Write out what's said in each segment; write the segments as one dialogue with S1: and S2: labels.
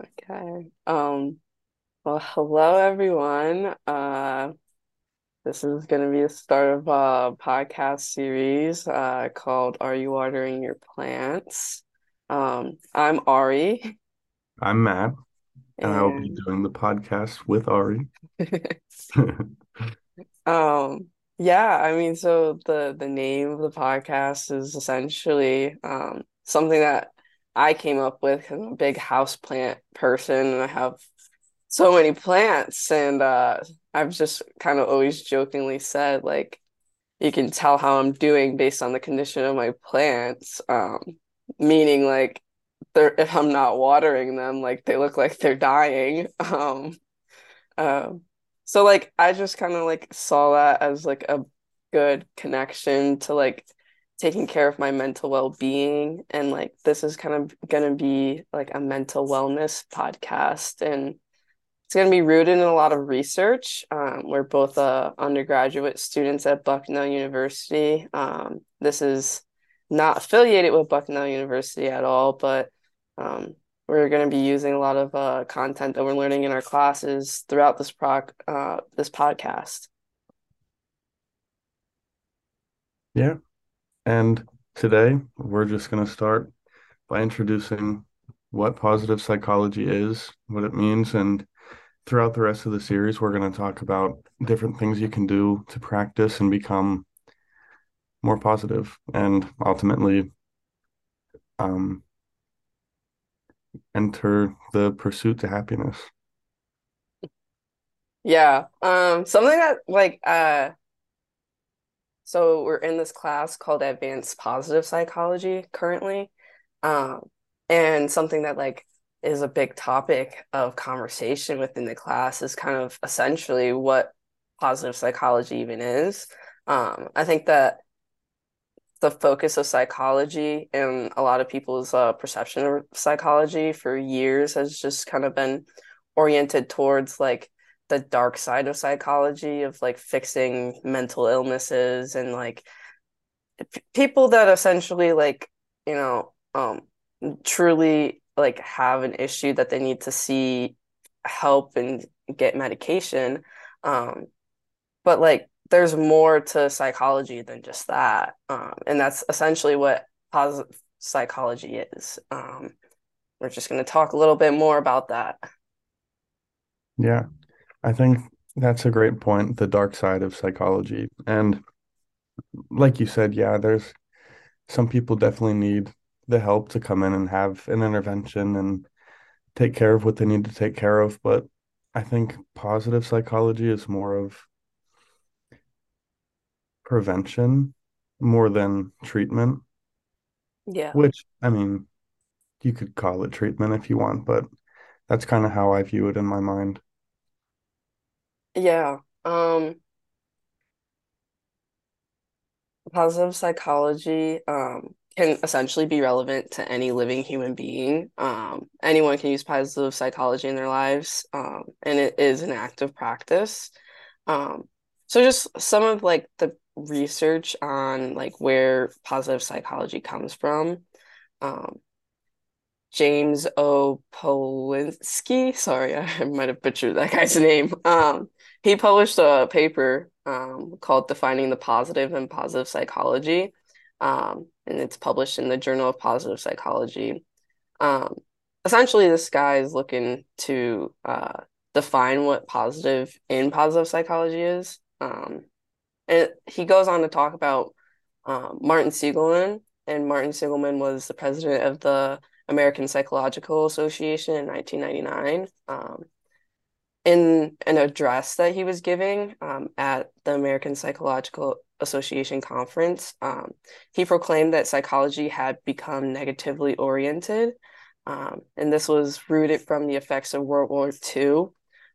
S1: Okay. Um, well, hello everyone. Uh, this is going to be the start of a podcast series uh, called Are You Watering Your Plants? Um, I'm Ari.
S2: I'm Matt, and I will be doing the podcast with Ari.
S1: um, yeah, I mean, so the the name of the podcast is essentially um something that I came up with 'cause I'm a big house plant person and I have so many plants and uh I've just kind of always jokingly said like you can tell how I'm doing based on the condition of my plants um meaning like they're if I'm not watering them like they look like they're dying um um so like I just kind of like saw that as like a good connection to like taking care of my mental well-being and like this is kind of gonna be like a mental wellness podcast and it's going to be rooted in a lot of research. Um, we're both uh, undergraduate students at Bucknell University. Um, this is not affiliated with Bucknell University at all, but um, we're going to be using a lot of uh, content that we're learning in our classes throughout this proc uh, this podcast.
S2: Yeah, and today we're just going to start by introducing what positive psychology is, what it means, and throughout the rest of the series, we're going to talk about different things you can do to practice and become more positive and ultimately um, enter the pursuit to happiness.
S1: Yeah, um, something that like uh, so we're in this class called Advanced Positive Psychology currently. Um, and something that like is a big topic of conversation within the class is kind of essentially what positive psychology even is. Um, I think that the focus of psychology and a lot of people's uh, perception of psychology for years has just kind of been oriented towards like the dark side of psychology of like fixing mental illnesses and like p- people that essentially like you know um truly like have an issue that they need to see help and get medication um but like there's more to psychology than just that um and that's essentially what positive psychology is um. We're just going to talk a little bit more about that.
S2: Yeah, I think that's a great point, the dark side of psychology. And like you said, yeah, there's some people definitely need the help to come in and have an intervention and take care of what they need to take care of. But I think positive psychology is more of prevention more than treatment,
S1: yeah
S2: which I mean, you could call it treatment if you want, but that's kind of how I view it in my mind.
S1: Yeah um positive psychology um, can essentially be relevant to any living human being. Um, anyone can use positive psychology in their lives, um, and it is an active practice. Um, so just some of like the research on like where positive psychology comes from. Um, James O. Polinsky. Sorry, I might have butchered that guy's name. Um, he published a paper um, called Defining the Positive and Positive Psychology. Um, and it's published in the Journal of Positive Psychology. Um, essentially, this guy is looking to uh, define what positive in positive psychology is. Um, and he goes on to talk about um, Martin Seligman, and Martin Seligman was the president of the American Psychological Association in 1999. In an address that he was giving um, at the American Psychological Association conference, um, he proclaimed that psychology had become negatively oriented. Um, and this was rooted from the effects of World War II.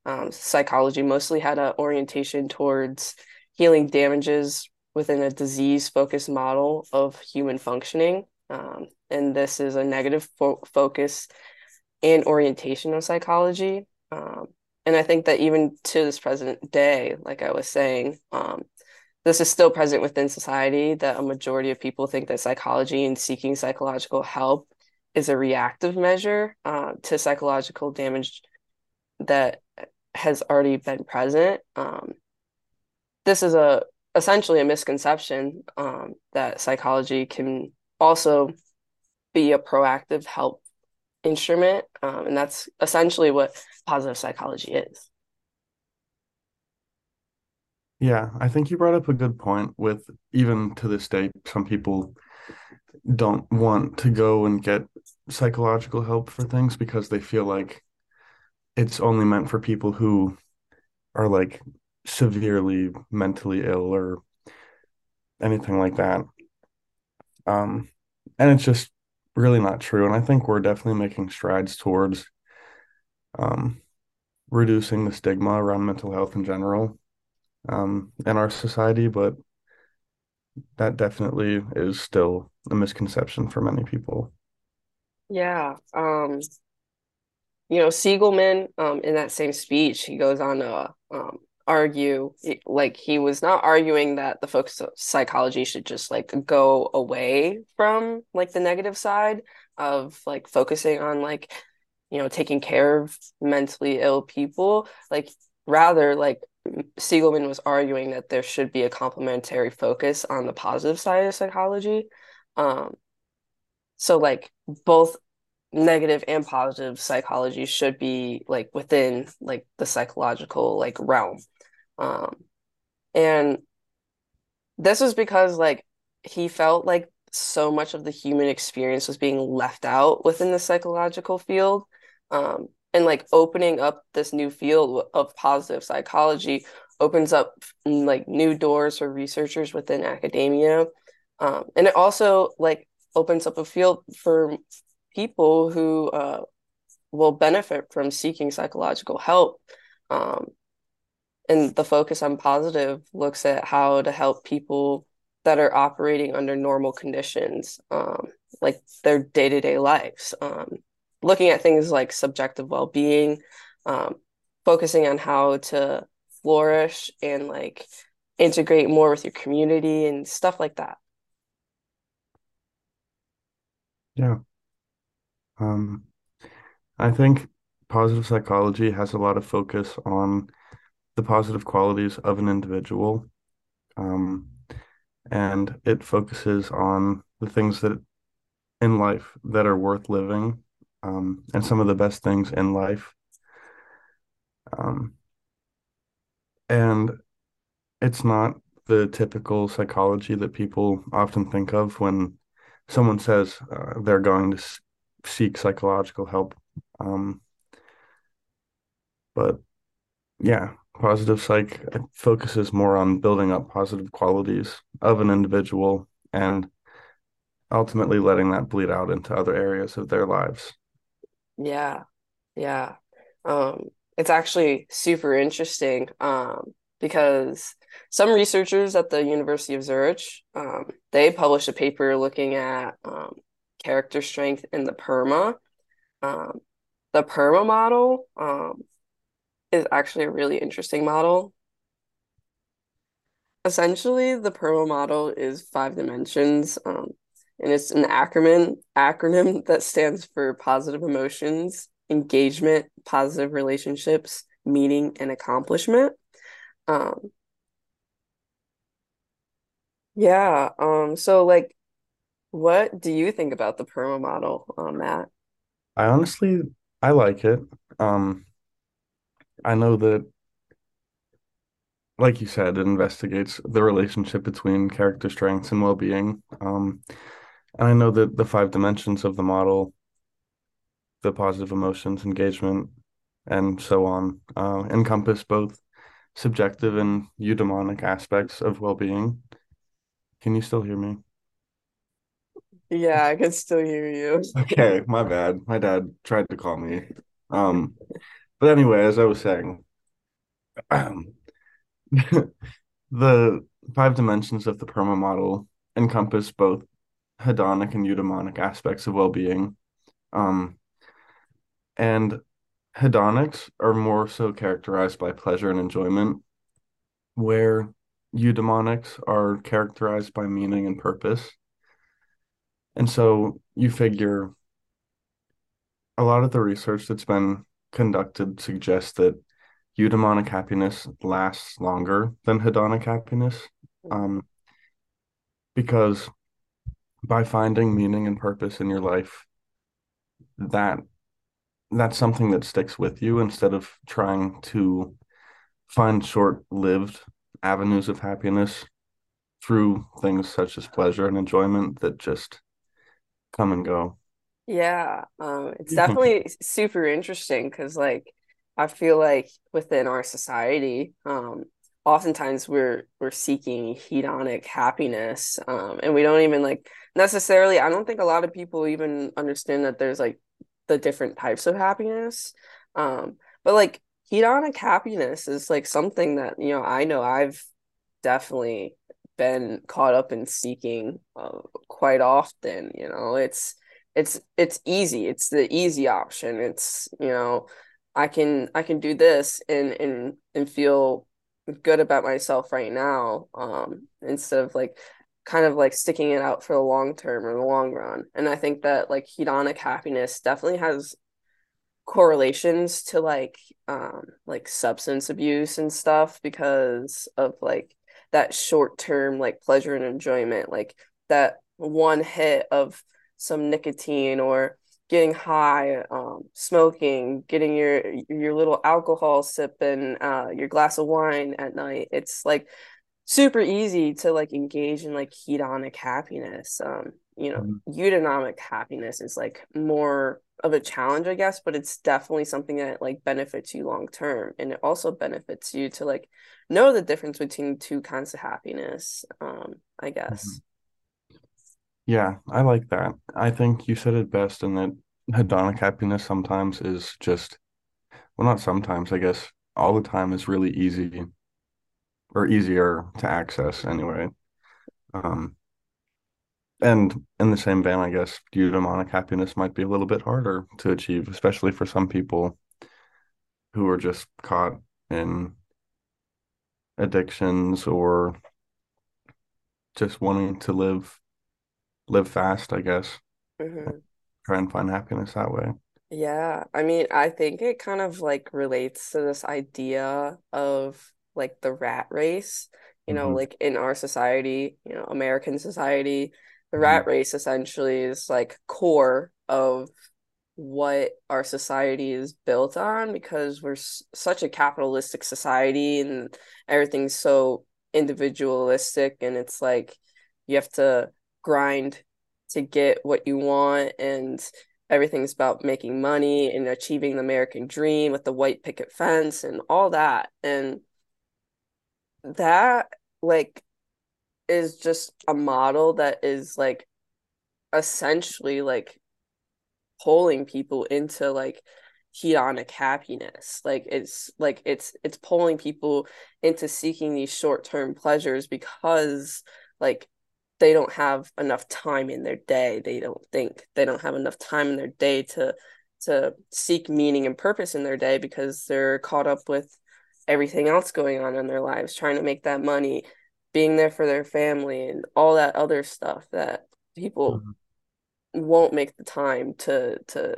S1: Um, psychology mostly had an orientation towards healing damages within a disease focused model of human functioning. Um, and this is a negative fo- focus and orientation of psychology. Um, and I think that even to this present day, like I was saying, um, this is still present within society that a majority of people think that psychology and seeking psychological help is a reactive measure uh, to psychological damage that has already been present. Um, this is a essentially a misconception um, that psychology can also be a proactive help instrument, um, and that's essentially what positive psychology is.
S2: Yeah, I think you brought up a good point with even to this day, some people don't want to go and get psychological help for things because they feel like it's only meant for people who are like severely mentally ill or anything like that. Um, and it's just really not true. And I think we're definitely making strides towards um, reducing the stigma around mental health in general um, in our society, but that definitely is still a misconception for many people.
S1: Yeah. Um, you know, Seligman, um, in that same speech, he goes on to um, argue, like he was not arguing that the focus of psychology should just like go away from like the negative side of like focusing on like, you know, taking care of mentally ill people. Like rather, like Seligman was arguing that there should be a complementary focus on the positive side of psychology. Um, so like both negative and positive psychology should be like within like the psychological like realm. Um and this was because like he felt like so much of the human experience was being left out within the psychological field. Um and like opening up this new field of positive psychology opens up like new doors for researchers within academia. Um and it also like opens up a field for people who uh, will benefit from seeking psychological help. Um, and the focus on positive looks at how to help people that are operating under normal conditions, um, like their day to day lives. Um, looking at things like subjective well being, um, focusing on how to flourish and like integrate more with your community and stuff like that.
S2: Yeah. Um, I think positive psychology has a lot of focus on the positive qualities of an individual. Um, and it focuses on the things that in life that are worth living um, and some of the best things in life. Um, and it's not the typical psychology that people often think of when someone says uh, they're going to seek psychological help. Um, but yeah, positive psych focuses more on building up positive qualities of an individual and ultimately letting that bleed out into other areas of their lives.
S1: Yeah. Yeah. Um, it's actually super interesting um, because some researchers at the University of Zurich, um, they published a paper looking at um, character strength in the PERMA. Um, the PERMA model um, is actually a really interesting model. Essentially, the PERMA model is five dimensions, um, and it's an acronym acronym that stands for positive emotions, engagement, positive relationships, meaning, and accomplishment. Um, yeah. Um. So, like, what do you think about the PERMA model, um, Matt?
S2: I honestly I like it. Um, I know that, like you said, it investigates the relationship between character strengths and well-being. Um, and I know that the five dimensions of the model, the positive emotions, engagement, and so on, uh, encompass both subjective and eudaimonic aspects of well-being. Can you still hear me?
S1: Yeah, I can still hear you.
S2: Okay, my bad. My dad tried to call me. Um, but anyway, as I was saying, um, the five dimensions of the PERMA model encompass both hedonic and eudaimonic aspects of well-being. Um, and hedonics are more so characterized by pleasure and enjoyment, where eudaimonics are characterized by meaning and purpose. And so you figure a lot of the research that's been conducted suggests that eudaimonic happiness lasts longer than hedonic happiness. Um, because by finding meaning and purpose in your life, that that's something that sticks with you instead of trying to find short-lived avenues of happiness through things such as pleasure and enjoyment that just come and go.
S1: Yeah, um, it's definitely super interesting because, like, I feel like within our society, um, oftentimes we're we're seeking hedonic happiness, um, and we don't even like necessarily. I don't think a lot of people even understand that there's like the different types of happiness. Um, but like hedonic happiness is like something that, you know, I know I've definitely been caught up in seeking uh, quite often, you know. It's it's it's easy. It's the easy option. It's, you know, I can I can do this and and and feel good about myself right now um instead of like kind of like sticking it out for the long term or the long run. And I think that like hedonic happiness definitely has correlations to like um like substance abuse and stuff because of like that short term like pleasure and enjoyment like that one hit of some nicotine or getting high um smoking getting your your little alcohol sip and uh your glass of wine at night it's like super easy to like engage in like hedonic happiness. Um, you know,
S2: Mhm,
S1: eudaimonic happiness is like more of a challenge, I guess, but it's definitely something that like benefits you long term. And it also benefits you to like know the difference between two kinds of happiness, um, I guess.
S2: Yeah, I like that. I think you said it best in that hedonic happiness sometimes is just, well, not sometimes, I guess all the time is really easy or easier to access anyway. Um, and in the same vein, I guess eudaimonic happiness might be a little bit harder to achieve, especially for some people who are just caught in addictions or just wanting to live live fast, I guess.
S1: hmm
S2: Try and find happiness that way.
S1: Yeah, I mean, I think it kind of like relates to this idea of like the rat race. You know,
S2: hmm
S1: like in our society, you know, American society, the rat
S2: hmm
S1: race essentially is like core of what our society is built on because we're s such a capitalistic society and everything's so individualistic and it's like you have to grind to get what you want and everything's about making money and achieving the American dream with the white picket fence and all that. And that like is just a model that is like essentially like pulling people into like hedonic happiness. Like it's like it's it's pulling people into seeking these short-term pleasures because like they don't have enough time in their day. They don't think they don't have enough time in their day to to seek meaning and purpose in their day because they're caught up with everything else going on in their lives trying to make that money being there for their family and all that other stuff that people
S2: hmm
S1: won't make the time to to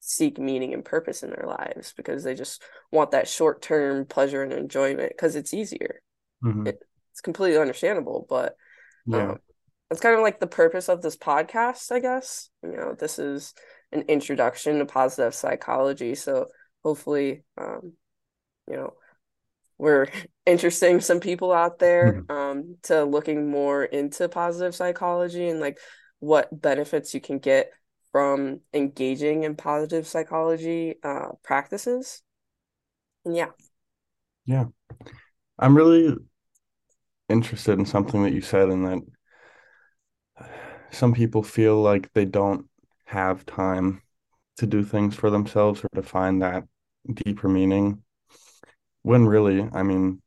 S1: seek meaning and purpose in their lives because they just want that short-term pleasure and enjoyment because it's easier.
S2: hmm
S1: It, it's completely understandable, but
S2: Yeah.
S1: um that's kind of like the purpose of this podcast, I guess. You know, this is an introduction to positive psychology, so hopefully um you know, we're interesting some people out there
S2: Mhm.
S1: um to looking more into positive psychology and like what benefits you can get from engaging in positive psychology uh practices. And yeah.
S2: Yeah. I'm really interested in something that you said and that some people feel like they don't have time to do things for themselves or to find that deeper meaning. When really, I mean,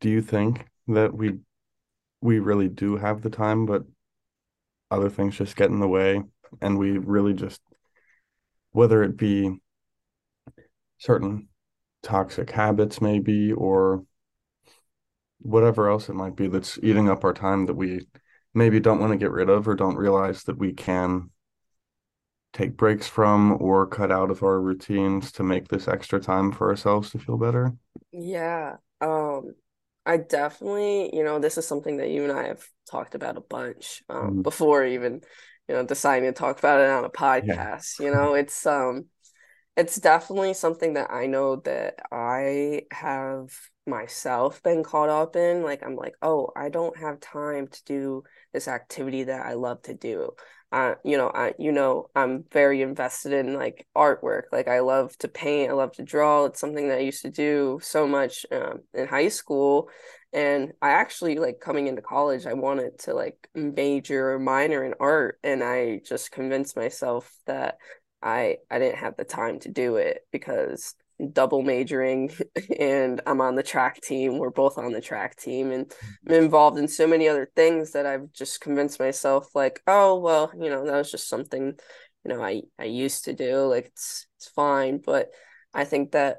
S2: do you think that we we really do have the time, but other things just get in the way and we really just whether it be certain toxic habits maybe or whatever else it might be that's eating up our time that we maybe don't want to get rid of or don't realize that we can take breaks from or cut out of our routines to make this extra time for ourselves to feel better?
S1: Yeah. Um, I definitely, you know, this is something that you and I have talked about a bunch um,
S2: Mm,
S1: before even, you know, deciding to talk about it on a
S2: yeah.
S1: podcast. You know, it's um it's definitely something that I know that I have myself been caught up in. Like, I'm like, oh, I don't have time to do this activity that I love to do. You know, I, you know, I'm very invested in like artwork. Like, I love to paint, I love to draw. It's something that I used to do so much um, in high school. And I actually like coming into college, I wanted to like major or minor in art. And I just convinced myself that I I didn't have the time to do it because double majoring and I'm on the track team. We're both on the track team and I'm mm-hmm. involved in so many other things that I've just convinced myself like, oh well, you know, that was just something, you know, I I used to do. Like it's it's fine. But I think that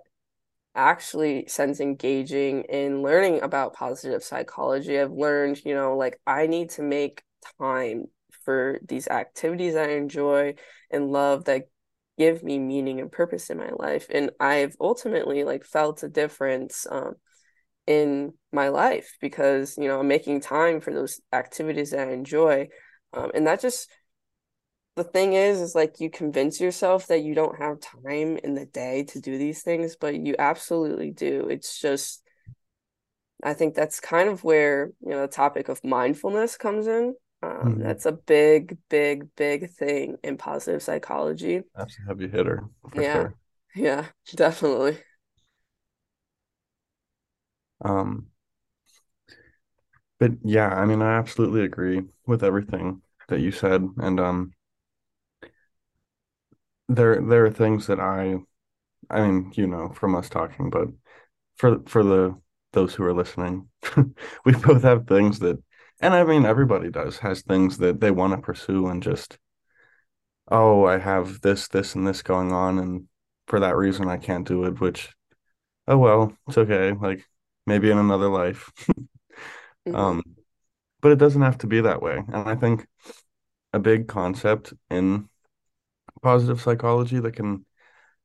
S1: actually since engaging in learning about positive psychology, I've learned, you know, like I need to make time for these activities I enjoy and love that give me meaning and purpose in my life. And I've ultimately like felt a difference um, in my life because, you know, I'm making time for those activities that I enjoy. Um, and that just the thing is is like you convince yourself that you don't have time in the day to do these things but you absolutely do it's just i think that's kind of where you know the topic of mindfulness comes in um,
S2: Mhm.
S1: that's a big big big thing in positive psychology
S2: That's a heavy hitter
S1: yeah
S2: sure.
S1: yeah definitely
S2: Um, but yeah, I mean, I absolutely agree with everything that you said. And um, there there are things that I I mean, you know, from us talking, but for for the those who are listening, we both have things that, and I mean, everybody does has things that they want to pursue and just, oh, I have this, this, and this going on, and for that reason I can't do it, which, oh well, it's okay. Like maybe in another life.
S1: hmm
S2: Um, but it doesn't have to be that way. And I think a big concept in positive psychology that can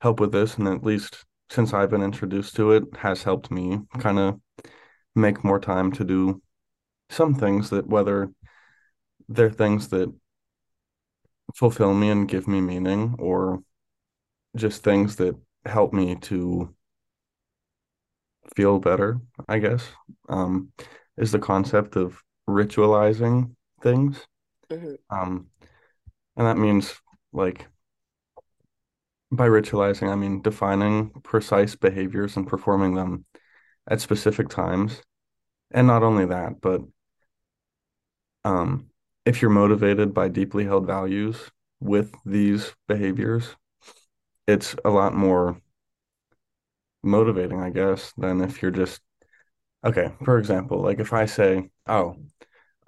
S2: help with this, and at least since I've been introduced to it, has helped me kind of make more time to do some things that whether they're things that fulfill me and give me meaning or just things that help me to feel better, I guess, um, is the concept of ritualizing things.
S1: hmm
S2: Um, and that means like by ritualizing, I mean defining precise behaviors and performing them at specific times. And not only that, but um, if you're motivated by deeply held values with these behaviors, it's a lot more motivating, I guess, than if you're just okay. For example, like if I say, "Oh,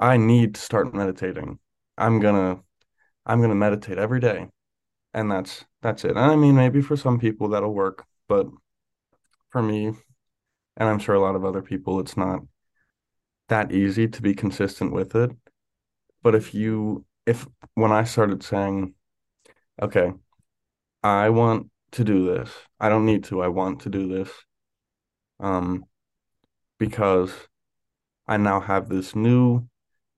S2: I need to start meditating. I'm gonna I'm gonna meditate every day." And that's that's it. And I mean, maybe for some people that'll work, but for me, and I'm sure a lot of other people, it's not that easy to be consistent with it. But if you if when I started saying, "Okay, I want to do this. I don't need to. I want to do this." Um, because I now have this new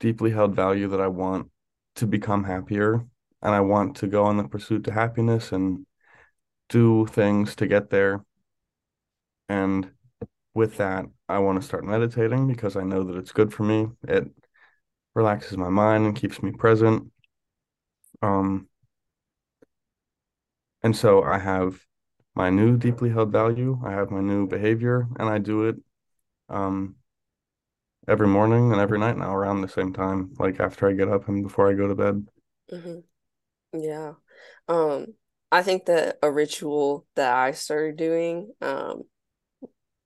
S2: deeply held value that I want to become happier and I want to go on the pursuit to happiness and do things to get there. And with that, I want to start meditating because I know that it's good for me. It relaxes my mind and keeps me present. Um, and so I have my new deeply held value, I have my new behavior, and I do it um every morning and every night now around the same time, like after I get up and before I go to bed.
S1: hmm yeah um I think that a ritual that I started doing um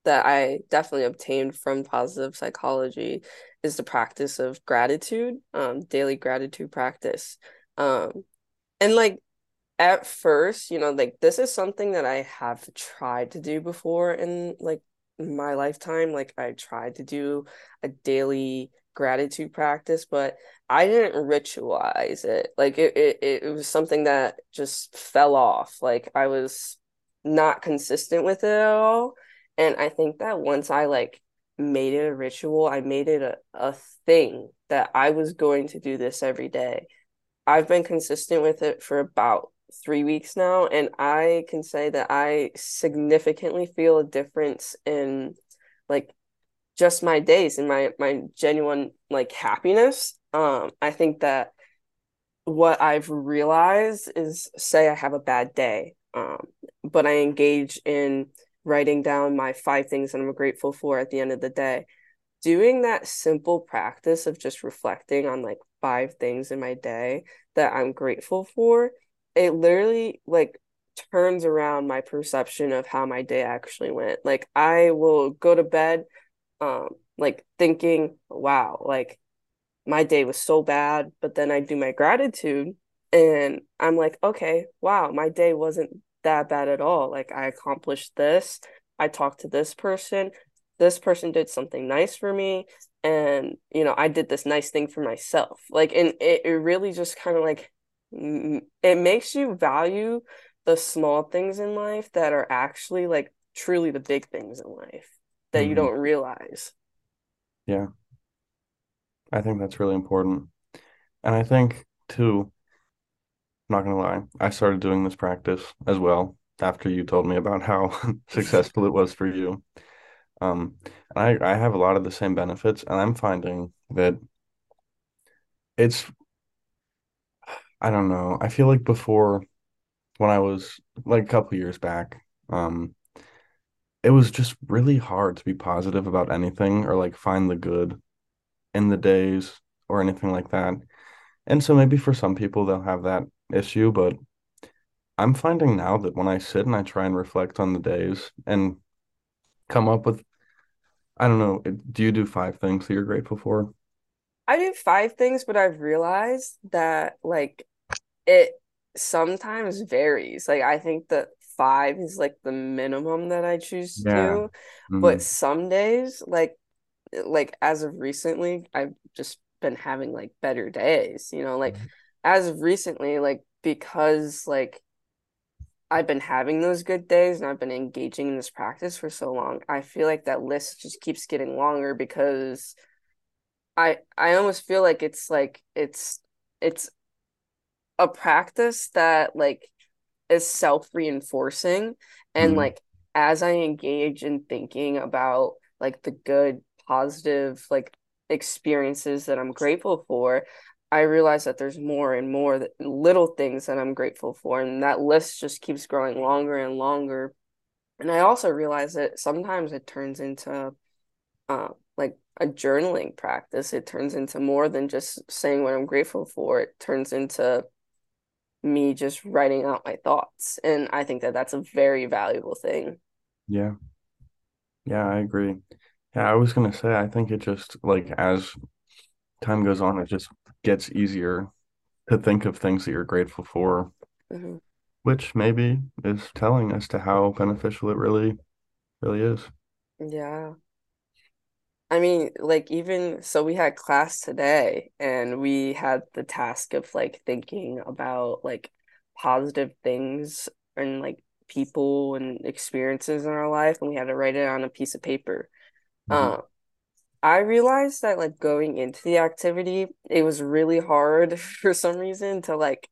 S1: that I definitely obtained from positive psychology is the practice of gratitude, um, daily gratitude practice. Um, and like at first, you know, like this is something that I have tried to do before in like my lifetime. Like I tried to do a daily gratitude practice, but I didn't ritualize it. Like it, it, it was something that just fell off. Like I was not consistent with it at all. And I think that once I like made it a ritual, I made it a, a thing that I was going to do this every day. I've been consistent with it for about three weeks now, and I can say that I significantly feel a difference in like just my days and my my genuine like happiness. Um, I think that what I've realized is say I have a bad day, um, but I engage in writing down my five things that I'm grateful for at the end of the day. Doing that simple practice of just reflecting on like five things in my day that I'm grateful for, it literally like turns around my perception of how my day actually went. Like I will go to bed um like thinking, wow, like my day was so bad, but then I do my gratitude and I'm like, okay, wow, my day wasn't that bad at all. Like I accomplished this. I talked to this person. This person did something nice for me. And, you know, I did this nice thing for myself. Like, and it, it really just kind of like, it makes you value the small things in life that are actually like truly the big things in life that mm-hmm. you don't realize.
S2: Yeah. I think that's really important. And I think too, I'm not gonna lie, I started doing this practice as well after you told me about how successful it was for you. Um, and I, I have a lot of the same benefits, and I'm finding that it's I don't know. I feel like before when I was like a couple years back, um, it was just really hard to be positive about anything or like find the good in the days or anything like that. And so maybe for some people they'll have that issue, but I'm finding now that when I sit and I try and reflect on the days and come up with, I don't know, do you do five things that you're grateful for?
S1: I do five things, but I've realized that like it sometimes varies. Like I think that five is like the minimum that I choose to yeah. do. Mm-hmm. But some days, like like as of recently, I've just been having like better days, you know, like mm-hmm. As of recently, like because like I've been having those good days and I've been engaging in this practice for so long, I feel like that list just keeps getting longer because I I almost feel like it's like it's it's a practice that like is self-reinforcing and mm-hmm. like as I engage in thinking about like the good positive like experiences that I'm grateful for, I realize that there's more and more that, little things that I'm grateful for, and that list just keeps growing longer and longer. And I also realize that sometimes it turns into uh, like a journaling practice. It turns into more than just saying what I'm grateful for. It turns into me just writing out my thoughts, and I think that that's a very valuable thing.
S2: Yeah, yeah, I agree. Yeah, I was gonna say, I think it just like as time goes on, it just gets easier to think of things that you're grateful for, mm-hmm. which maybe is telling as to how beneficial it really, really is.
S1: Yeah. I mean, like even so we had class today and we had the task of like thinking about like positive things and like people and experiences in our life and we had to write it on a piece of paper. Mm-hmm. Uh, I realized that like going into the activity, it was really hard for some reason to like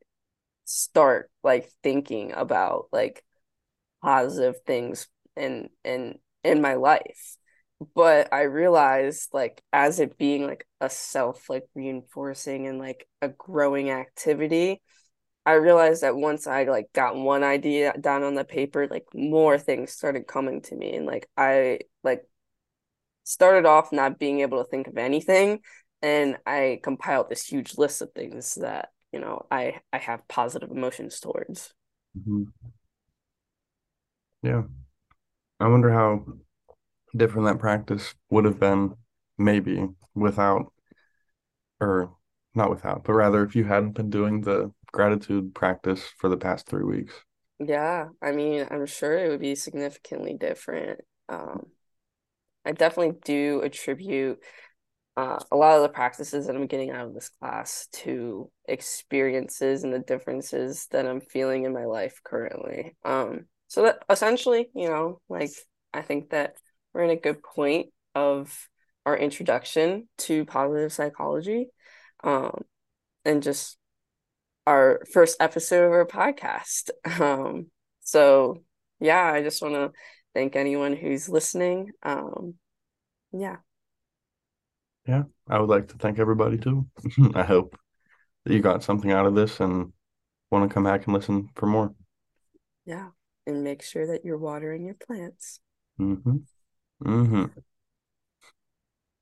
S1: start like thinking about like positive things in in in my life. But I realized like as it being like a self like reinforcing and like a growing activity, I realized that once I like got one idea down on the paper, like more things started coming to me and like I like started off not being able to think of anything and I compiled this huge list of things that, you know, I I have positive emotions towards.
S2: Mm-hmm. Yeah. I wonder how different that practice would have been maybe without or not without, but rather if you hadn't been doing the gratitude practice for the past three weeks.
S1: Yeah, I mean, I'm sure it would be significantly different. Um, I definitely do attribute uh, a lot of the practices that I'm getting out of this class to experiences and the differences that I'm feeling in my life currently. Um, so that essentially, you know, like I think that we're in a good point of our introduction to positive psychology, um, and just our first episode of our podcast. Um, so yeah, I just want to thank anyone who's listening. Um, yeah.
S2: Yeah, I would like to thank everybody too. I hope that you got something out of this and want to come back and listen for more.
S1: Yeah, and make sure that you're watering your plants.
S2: Mm-hmm. Mm-hmm.